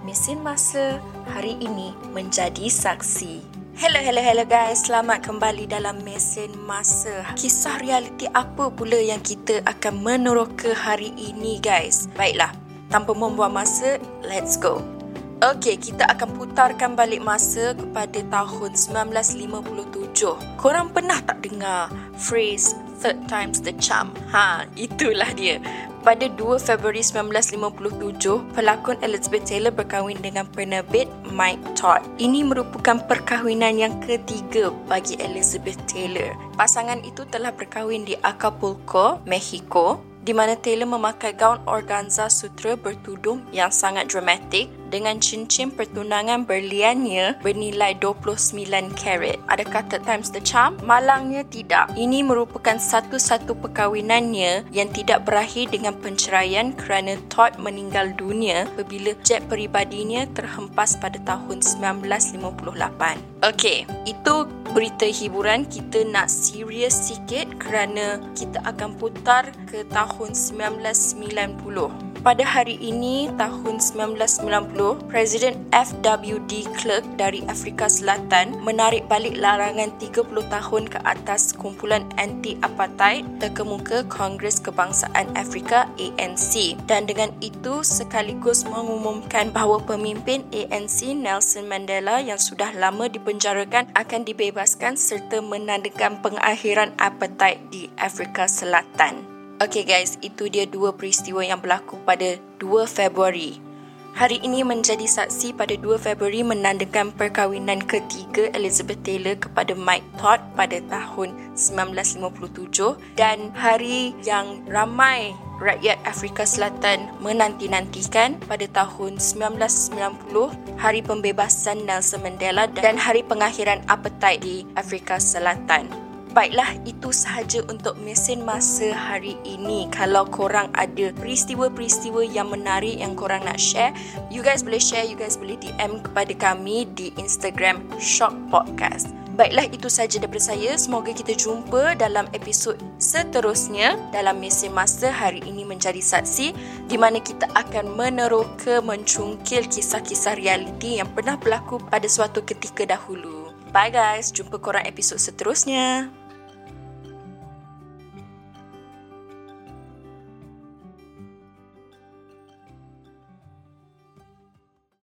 Mesin Masa hari ini menjadi saksi. Hello, hello, hello guys. Selamat kembali dalam Mesin Masa. Kisah realiti apa pula yang kita akan meneroka hari ini guys? Baiklah, tanpa membuang masa, let's go. Okey, kita akan putarkan balik masa kepada tahun 1957. Korang pernah tak dengar phrase third time's the charm? Ha, itulah dia. Pada 2 Februari 1957, pelakon Elizabeth Taylor berkahwin dengan penerbit Mike Todd. Ini merupakan perkahwinan yang ketiga bagi Elizabeth Taylor. Pasangan itu telah berkahwin di Acapulco, Mexico di mana Taylor memakai gaun organza sutra bertudung yang sangat dramatik dengan cincin pertunangan berliannya bernilai 29 karat. Adakah third times the charm? Malangnya tidak. Ini merupakan satu-satu perkahwinannya yang tidak berakhir dengan penceraian kerana Todd meninggal dunia apabila jet peribadinya terhempas pada tahun 1958. Okey, itu berita hiburan. Kita nak serius sikit kerana kita akan putar ke tahun 1990. Pada hari ini, tahun 1990, Presiden FWD Klerk dari Afrika Selatan menarik balik larangan 30 tahun ke atas kumpulan anti-apartheid terkemuka Kongres Kebangsaan Afrika ANC. Dan dengan itu, sekaligus mengumumkan bahawa pemimpin ANC Nelson Mandela yang sudah lama dipenjarakan akan dibebaskan serta menandakan pengakhiran apartheid di Afrika Selatan. Okay guys, itu dia dua peristiwa yang berlaku pada 2 Februari. Hari ini menjadi saksi pada 2 Februari menandakan perkahwinan ketiga Elizabeth Taylor kepada Mike Todd pada tahun 1957 dan hari yang ramai rakyat Afrika Selatan menanti-nantikan pada tahun 1990 hari pembebasan Nelson Mandela dan hari pengakhiran apartheid di Afrika Selatan. Baiklah, itu sahaja untuk mesin masa hari ini. Kalau korang ada peristiwa-peristiwa yang menarik yang korang nak share, you guys boleh share, you guys boleh DM kepada kami di Instagram Shock Podcast. Baiklah, itu sahaja daripada saya. Semoga kita jumpa dalam episod seterusnya dalam mesin masa hari ini menjadi saksi di mana kita akan meneroka mencungkil kisah-kisah realiti yang pernah berlaku pada suatu ketika dahulu. Bye guys, jumpa korang episod seterusnya.